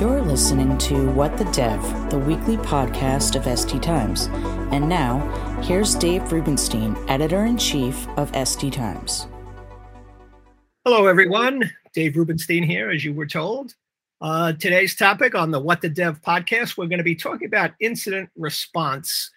You're listening to What the Dev, the weekly podcast of SD Times. And now, here's Dave Rubinstein, editor in chief of SD Times. Hello, everyone. Dave Rubinstein here, as you were told. Uh, today's topic on the What the Dev podcast, we're going to be talking about incident response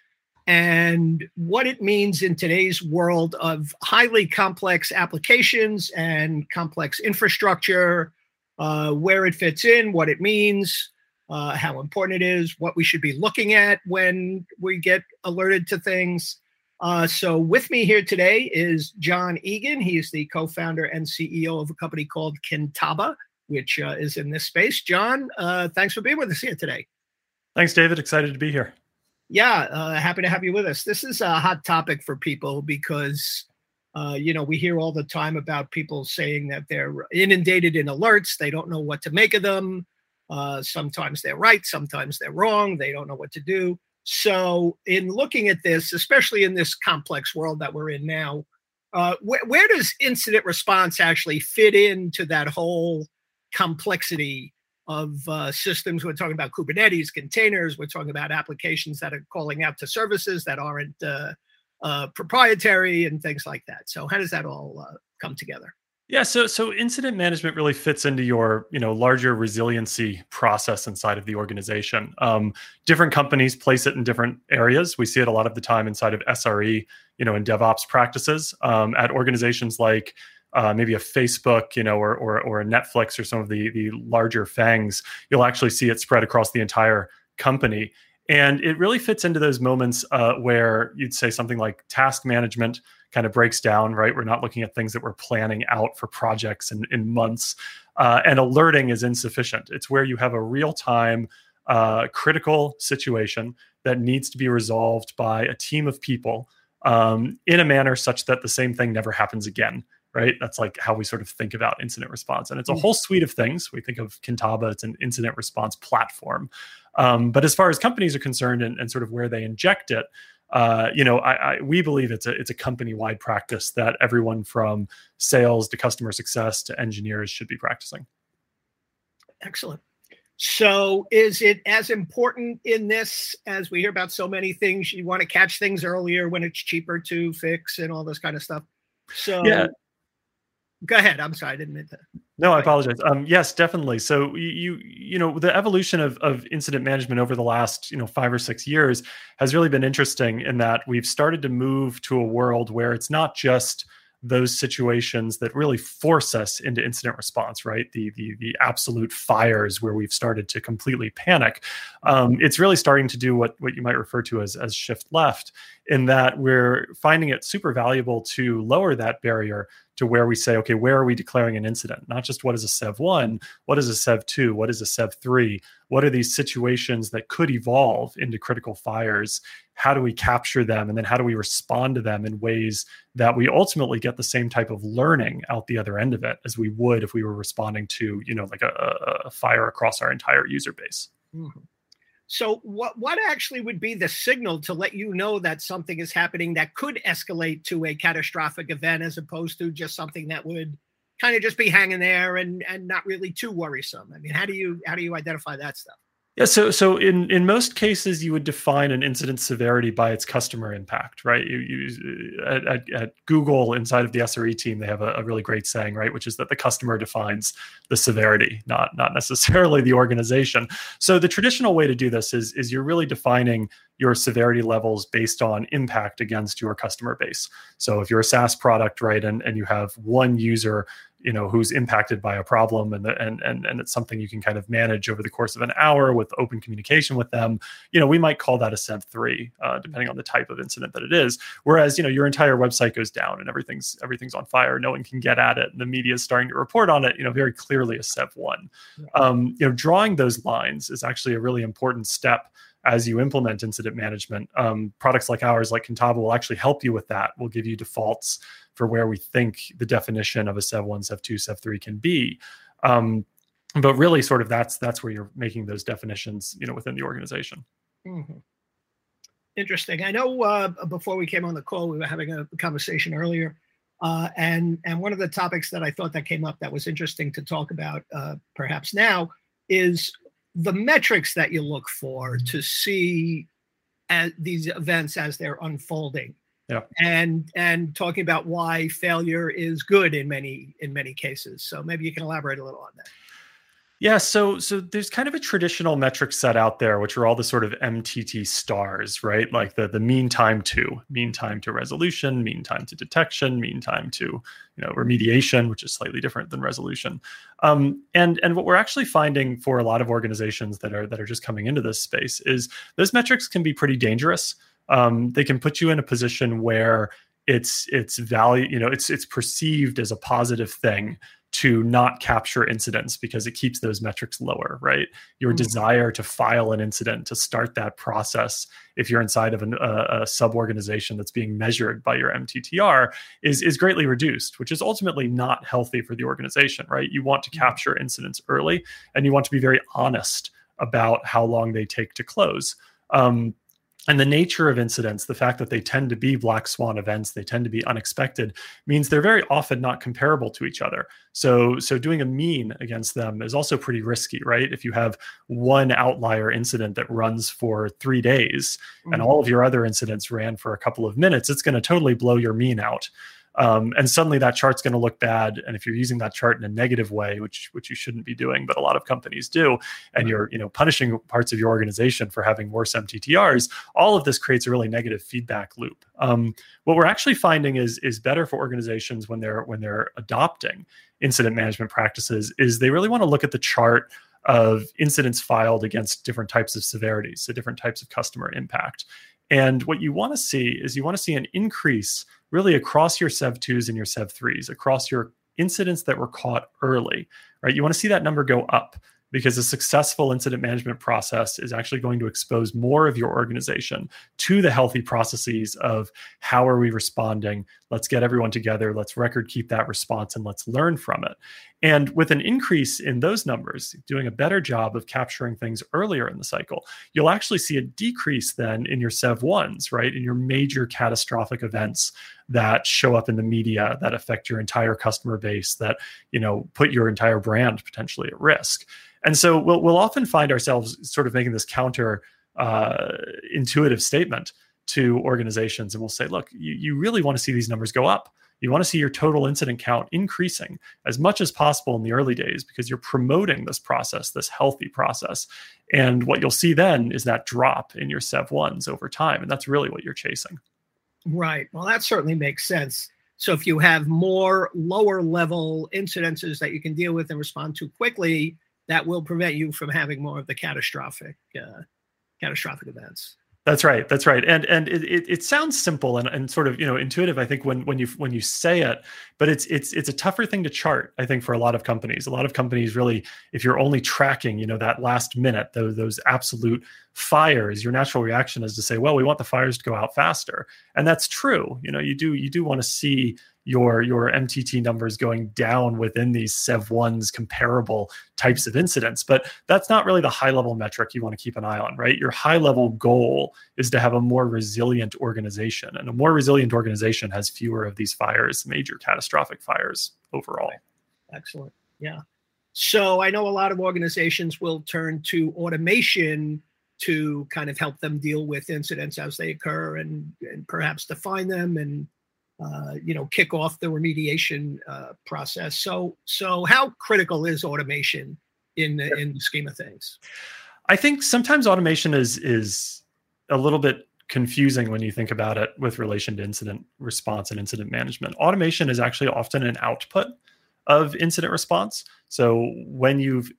and what it means in today's world of highly complex applications and complex infrastructure uh, where it fits in, what it means, uh, how important it is, what we should be looking at when we get alerted to things. Uh, so, with me here today is John Egan. He's the co founder and CEO of a company called Kintaba, which uh, is in this space. John, uh, thanks for being with us here today. Thanks, David. Excited to be here. Yeah, uh, happy to have you with us. This is a hot topic for people because uh, you know, we hear all the time about people saying that they're inundated in alerts. They don't know what to make of them. Uh, sometimes they're right, sometimes they're wrong. They don't know what to do. So, in looking at this, especially in this complex world that we're in now, uh, wh- where does incident response actually fit into that whole complexity of uh, systems? We're talking about Kubernetes, containers. We're talking about applications that are calling out to services that aren't uh, proprietary and things like that. So how does that all uh, come together? Yeah, so so incident management really fits into your you know larger resiliency process inside of the organization. Um, different companies place it in different areas. We see it a lot of the time inside of SRE, you know, in DevOps practices. Um, at organizations like uh, maybe a Facebook, you know, or, or or a Netflix or some of the the larger FAANGs, you'll actually see it spread across the entire company. And it really fits into those moments uh, where you'd say something like task management kind of breaks down, right? We're not looking at things that we're planning out for projects in, in months. Uh, and alerting is insufficient. It's where you have a real time uh, critical situation that needs to be resolved by a team of people um, in a manner such that the same thing never happens again right? That's like how we sort of think about incident response. And it's a mm. whole suite of things. We think of Kintaba, it's an incident response platform. Um, but as far as companies are concerned and, and sort of where they inject it, uh, you know, I, I, we believe it's a it's a company wide practice that everyone from sales to customer success to engineers should be practicing. Excellent. So, is it as important in this as we hear about so many things? You want to catch things earlier when it's cheaper to fix and all this kind of stuff. So, yeah, go ahead. I'm sorry. I didn't mean to no i apologize. Um, yes definitely. So you you know the evolution of, of incident management over the last you know five or six years has really been interesting in that we've started to move to a world where it's not just those situations that really force us into incident response, right? The the the absolute fires where we've started to completely panic. Um, it's really starting to do what what you might refer to as as shift left, in that we're finding it super valuable to lower that barrier to where we say, okay, where are we declaring an incident? Not just what is a SEV one, what is a SEV two, what is a SEV three? What are these situations that could evolve into critical fires? How do we capture them? And then how do we respond to them in ways that we ultimately get the same type of learning out the other end of it as we would if we were responding to, you know, like a, a fire across our entire user base? Mm-hmm. So what what actually would be the signal to let you know that something is happening that could escalate to a catastrophic event as opposed to just something that would kind of just be hanging there and and not really too worrisome? I mean, how do you how do you identify that stuff? Yeah, so so in in most cases, you would define an incident severity by its customer impact, right? You, you uh, at, at, at, Google inside of the SRE team, they have a, a, really great saying, right, which is that the customer defines the severity, not not necessarily the organization. So the traditional way to do this is is you're really defining your severity levels based on impact against your customer base. So if you're a SaaS product, right, and and you have one user you know who's impacted by a problem and and and and it's something you can kind of manage over the course of an hour with open communication with them you know we might call that a sev 3 uh, depending on the type of incident that it is whereas you know your entire website goes down and everything's everything's on fire no one can get at it and the media is starting to report on it you know very clearly a sev 1 um, you know drawing those lines is actually a really important step as you implement incident management. Um, products like ours, like Kintaba, will actually help you with that. We'll give you defaults for where we think the definition of a Sev one, Sev two, Sev three can be. Um, but really, sort of that's that's where you're making those definitions, you know, within the organization. Mm-hmm. Interesting. I know uh, before we came on the call, we were having a conversation earlier, uh, and and one of the topics that I thought that came up that was interesting to talk about, uh, perhaps now, is the metrics that you look for to see at these events as they're unfolding yeah. and and talking about why failure is good in many in many cases so maybe you can elaborate a little on that yeah, so so there's kind of a traditional metric set out there, which are all the sort of MTT stars, right? Like the the mean time to mean time to resolution, mean time to detection, mean time to you know remediation, which is slightly different than resolution. Um, and and what we're actually finding for a lot of organizations that are that are just coming into this space is those metrics can be pretty dangerous. Um, they can put you in a position where it's it's value you know it's it's perceived as a positive thing to not capture incidents because it keeps those metrics lower, right? Your mm-hmm. desire to file an incident, to start that process, if you're inside of an, a, a sub organization that's being measured by your MTTR, is, is greatly reduced, which is ultimately not healthy for the organization, right? You want to mm-hmm. capture incidents early and you want to be very honest about how long they take to close. Um, and the nature of incidents the fact that they tend to be black swan events they tend to be unexpected means they're very often not comparable to each other. So so doing a mean against them is also pretty risky right? If you have one outlier incident that runs for 3 days mm-hmm. and all of your other incidents ran for a couple of minutes it's going to totally blow your mean out um, and suddenly that chart's going to look bad and if you're using that chart in a negative way which which you shouldn't be doing but a lot of companies do and you're you know punishing parts of your organization for having worse mttrs all of this creates a really negative feedback loop. Um, what we're actually finding is is better for organizations when they're when they're adopting incident management practices is they really want to look at the chart of incidents filed against different types of severities so different types of customer impact. And what you want to see is you want to see an increase really across your Sev 2s and your Sev 3s, across your incidents that were caught early, right? You want to see that number go up because a successful incident management process is actually going to expose more of your organization to the healthy processes of how are we responding? Let's get everyone together. Let's record keep that response and let's learn from it. And with an increase in those numbers doing a better job of capturing things earlier in the cycle you'll actually see a decrease then in your sev ones right? In your major catastrophic events that show up in the media that affect your entire customer base that you know put your entire brand potentially at risk and so we'll, we'll often find ourselves sort of making this counter uh, intuitive statement to organizations. And we'll say, look, you, you really want to see these numbers go up. You want to see your total incident count increasing as much as possible in the early days because you're promoting this process, this healthy process. And what you'll see then is that drop in your SEV ones over time. And that's really what you're chasing. Right. Well, that certainly makes sense. So if you have more lower level incidences that you can deal with and respond to quickly, that will prevent you from having more of the catastrophic uh, catastrophic events. That's right. That's right. And and it, it, it, sounds simple and, and sort of you know intuitive. I think when when you when you say it, but it's it's it's a tougher thing to chart. I think for a lot of companies, a lot of companies really, if you're only tracking, you know, that last minute, those those absolute fires, your natural reaction is to say, well, we want the fires to go out faster, and that's true. You know, you do you do want to see your your MTT numbers going down within these Sev ones comparable types of incidents. But that's not really the high level metric you want to keep an eye on, right? Your high level goal is to have a more resilient organization, and a more resilient organization has fewer of these fires, major catastrophic fires overall. Excellent. Yeah. So I know a lot of organizations will turn to automation to kind of help them deal with incidents as they occur and, and perhaps define them and uh, you know kick off the remediation uh, process. So so how critical is automation in the, in the scheme of things? I think sometimes automation is is a little bit confusing when you think about it with relation to incident response and incident management. Automation is actually often an output of incident response. So when you've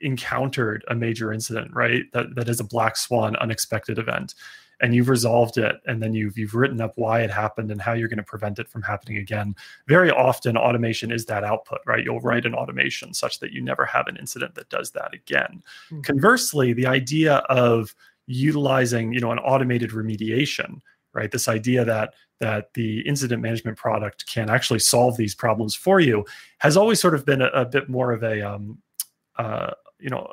encountered a major incident, right, that, that is a black swan unexpected event, and you've resolved it and then you've you've written up why it happened and how you're going to prevent it from happening again. Very often automation is that output right? You'll write an automation such that you never have an incident that does that again. Mm-hmm. conversely the idea of utilizing you know an automated remediation right? This idea that that the incident management product can actually solve these problems for you has always sort of been a, a bit more of a um, uh, you know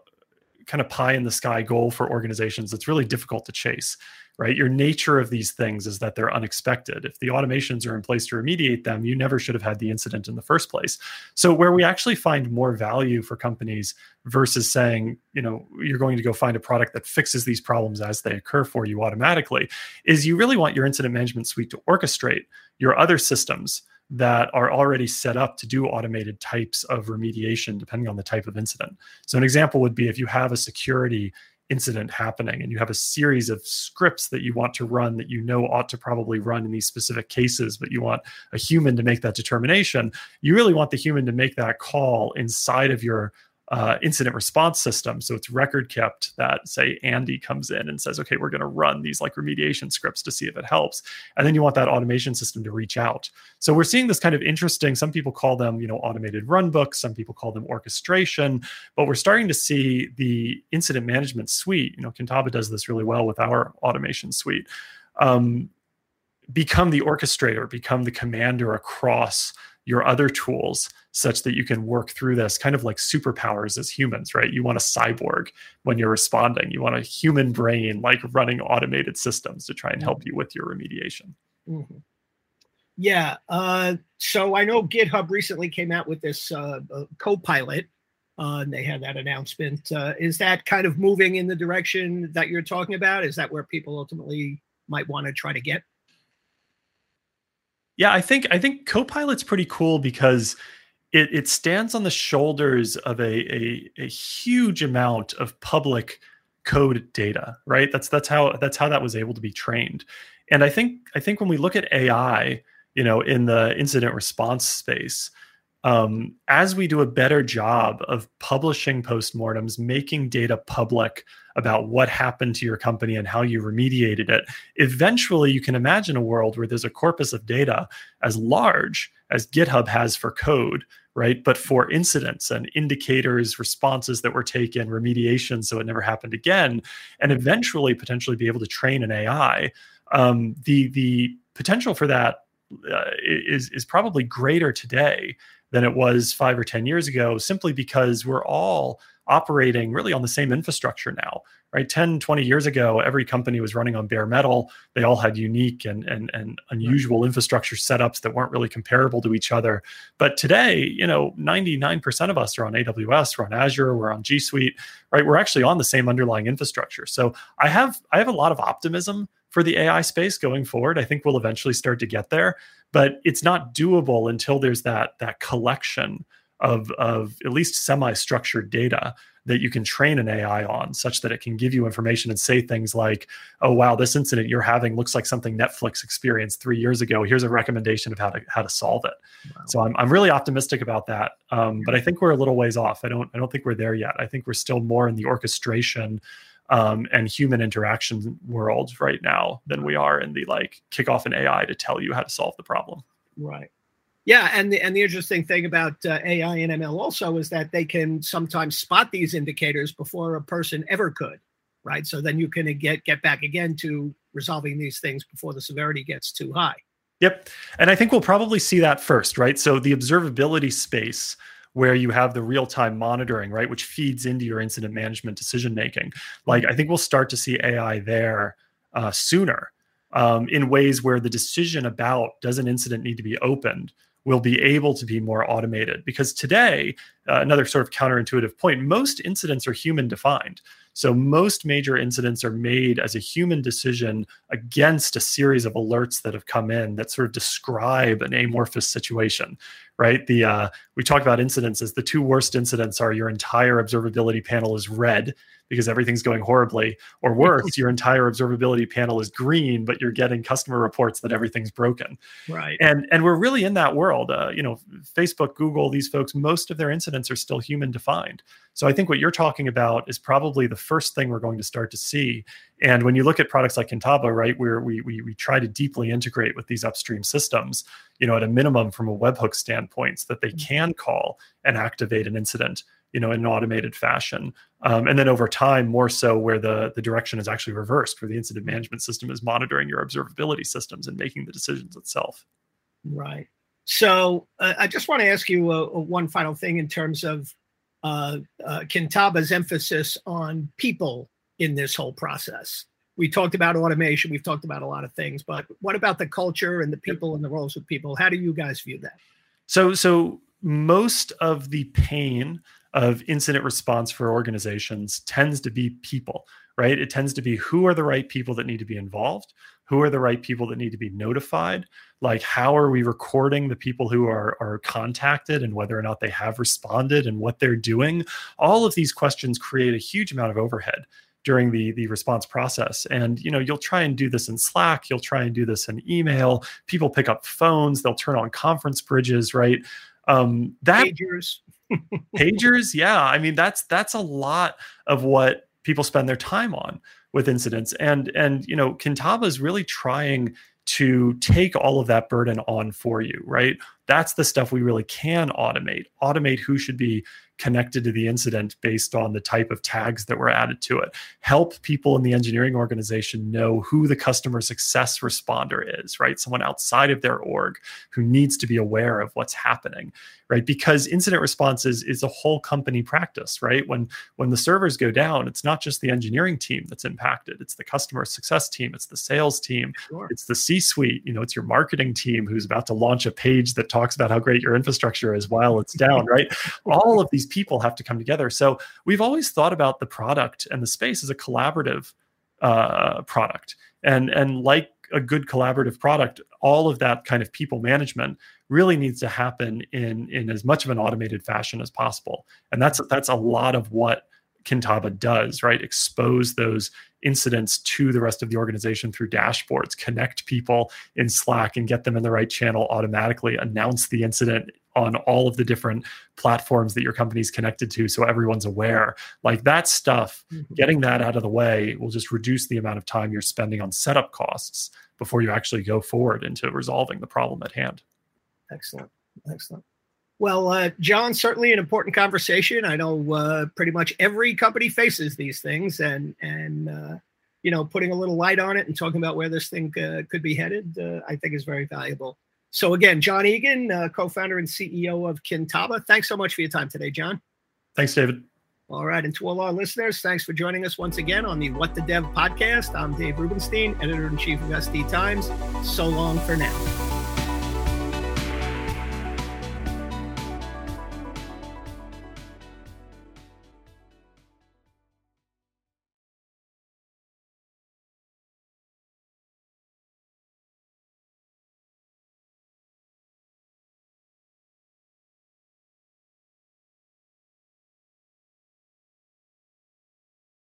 kind of pie in the sky goal for organizations that's really difficult to chase right? Your nature of these things is that they're unexpected. If the automations are in place to remediate them, you never should have had the incident in the first place. So, where we actually find more value for companies versus saying, you know, you're going to go find a product that fixes these problems as they occur for you automatically, is you really want your incident management suite to orchestrate your other systems that are already set up to do automated types of remediation depending on the type of incident. So, an example would be if you have a security incident happening and you have a series of scripts that you want to run that you know ought to probably run in these specific cases but you want a human to make that determination you really want the human to make that call inside of your uh, incident response system. So it's record kept that say Andy comes in and says, okay, we're going to run these like remediation scripts to see if it helps. And then you want that automation system to reach out. So we're seeing this kind of interesting, some people call them, you know, automated run books, some people call them orchestration, but we're starting to see the incident management suite, you know, Kintaba does this really well with our automation suite. Um, become the orchestrator, become the commander across your other tools such that you can work through this kind of like superpowers as humans, right? You want a cyborg when you're responding. You want a human brain like running automated systems to try and help mm-hmm. you with your remediation. Mm-hmm. Yeah. Uh, so I know GitHub recently came out with this uh, uh, Copilot. Uh, and they had that announcement. Uh, is that kind of moving in the direction that you're talking about? Is that where people ultimately might want to try to get? Yeah, I think I think Copilot's pretty cool because it it stands on the shoulders of a, a, a huge amount of public code data, right? That's that's how that's how that was able to be trained. And I think I think when we look at AI, you know, in the incident response space, um, as we do a better job of publishing postmortems, making data public about what happened to your company and how you remediated it, eventually you can imagine a world where there's a corpus of data as large as GitHub has for code, right? But for incidents and indicators, responses that were taken, remediation, so it never happened again, and eventually potentially be able to train an AI. Um, the the potential for that uh, is is probably greater today than it was five or 10 years ago, simply because we're all operating really on the same infrastructure now right? 10 20 years ago every company was running on bare metal. They all had unique and and, and unusual infrastructure setups that weren't really comparable to each other. But today you know 99% of us are on aws we're on azure we're on g suite right? We're actually on the same underlying infrastructure. So i have i have a lot of optimism for the ai space going forward i think we'll eventually start to get there but it's not doable until there's that that collection of of at least semi-structured data that you can train an AI on such that it can give you information and say things like, oh wow, this incident you're having looks like something Netflix experienced three years ago. Here's a recommendation of how to how to solve it. Wow. So I'm I'm really optimistic about that. Um, but I think we're a little ways off. I don't I don't think we're there yet. I think we're still more in the orchestration um, and human interaction world right now than we are in the like kick off an AI to tell you how to solve the problem. Right. Yeah, and the and the interesting thing about uh, AI and ML also is that they can sometimes spot these indicators before a person ever could, right? So then you can get get back again to resolving these things before the severity gets too high. Yep, and I think we'll probably see that first, right? So the observability space where you have the real time monitoring, right, which feeds into your incident management decision making. Like, I think we'll start to see AI there uh, sooner um, in ways where the decision about does an incident need to be opened will be able to be more automated because today uh, another sort of counterintuitive point most incidents are human defined so most major incidents are made as a human decision against a series of alerts that have come in that sort of describe an amorphous situation right the uh, we talk about incidents as the two worst incidents are your entire observability panel is red because everything's going horribly. Or worse, your entire observability panel is green, but you're getting customer reports that everything's broken. Right. And and we're really in that world. Uh, you know, Facebook, Google, these folks, most of their incidents are still human defined. So I think what you're talking about is probably the first thing we're going to start to see. And when you look at products like Kintaba, right, where we we we try to deeply integrate with these upstream systems, you know, at a minimum from a webhook standpoint, so that they mm. can call and activate an incident you know in an automated fashion um, and then over time more so where the the direction is actually reversed where the incident management system is monitoring your observability systems and making the decisions itself right so uh, i just want to ask you uh, one final thing in terms of uh, uh, Kintaba's emphasis on people in this whole process. We talked about automation. We've talked about a lot of things, but what about the culture and the people and the roles of people? How do you guys view that? So, so most of the pain of incident response for organizations tends to be people, right? It tends to be who are the right people that need to be involved, who are the right people that need to be notified, like how are we recording the people who are are contacted and whether or not they have responded and what they're doing. All of these questions create a huge amount of overhead during the the response process. And you know you'll try and do this in slack you'll try and do this in email people pick up phones they'll turn on conference bridges right? Um that pagers. Pagers yeah. I mean that's that's a lot of what people spend their time on with incidents. And and you know kintaba is really trying to take all of that burden on for you right? That's the stuff we really can automate automate who should be connected to the incident based on the type of tags that were added to it. Help people in the engineering organization know who the customer success responder is, right? Someone outside of their org who needs to be aware of what's happening, right? Because incident responses is, a whole company practice, right? When when the servers go down, it's not just the engineering team that's impacted, it's the customer success team, it's the sales team, sure. it's the C-suite, you know, it's your marketing team who's about to launch a page that talks about how great your infrastructure is while it's down, right? All of these people have to come together. So we've always thought about the product and the space as a collaborative uh, product, and and like a good collaborative product, all of that kind of people management really needs to happen in in as much of an automated fashion as possible. And that's that's a lot of what Kintaba does, right? Expose those incidents to the rest of the organization through dashboards, connect people in Slack and get them in the right channel automatically, announce the incident on all of the different platforms that your company's connected to so everyone's aware. Like that stuff, mm-hmm. getting that out of the way will just reduce the amount of time you're spending on setup costs before you actually go forward into resolving the problem at hand. Excellent. Excellent. Well, uh, John, certainly an important conversation. I know uh, pretty much every company faces these things, and and uh, you know, putting a little light on it and talking about where this thing uh, could be headed, uh, I think is very valuable. So again, John Egan, uh, co-founder and CEO of Kintaba. Thanks so much for your time today, John. Thanks, David. All right, and to all our listeners, thanks for joining us once again on the What the Dev podcast. I'm Dave Rubinstein, editor in chief of SD Times. So long for now.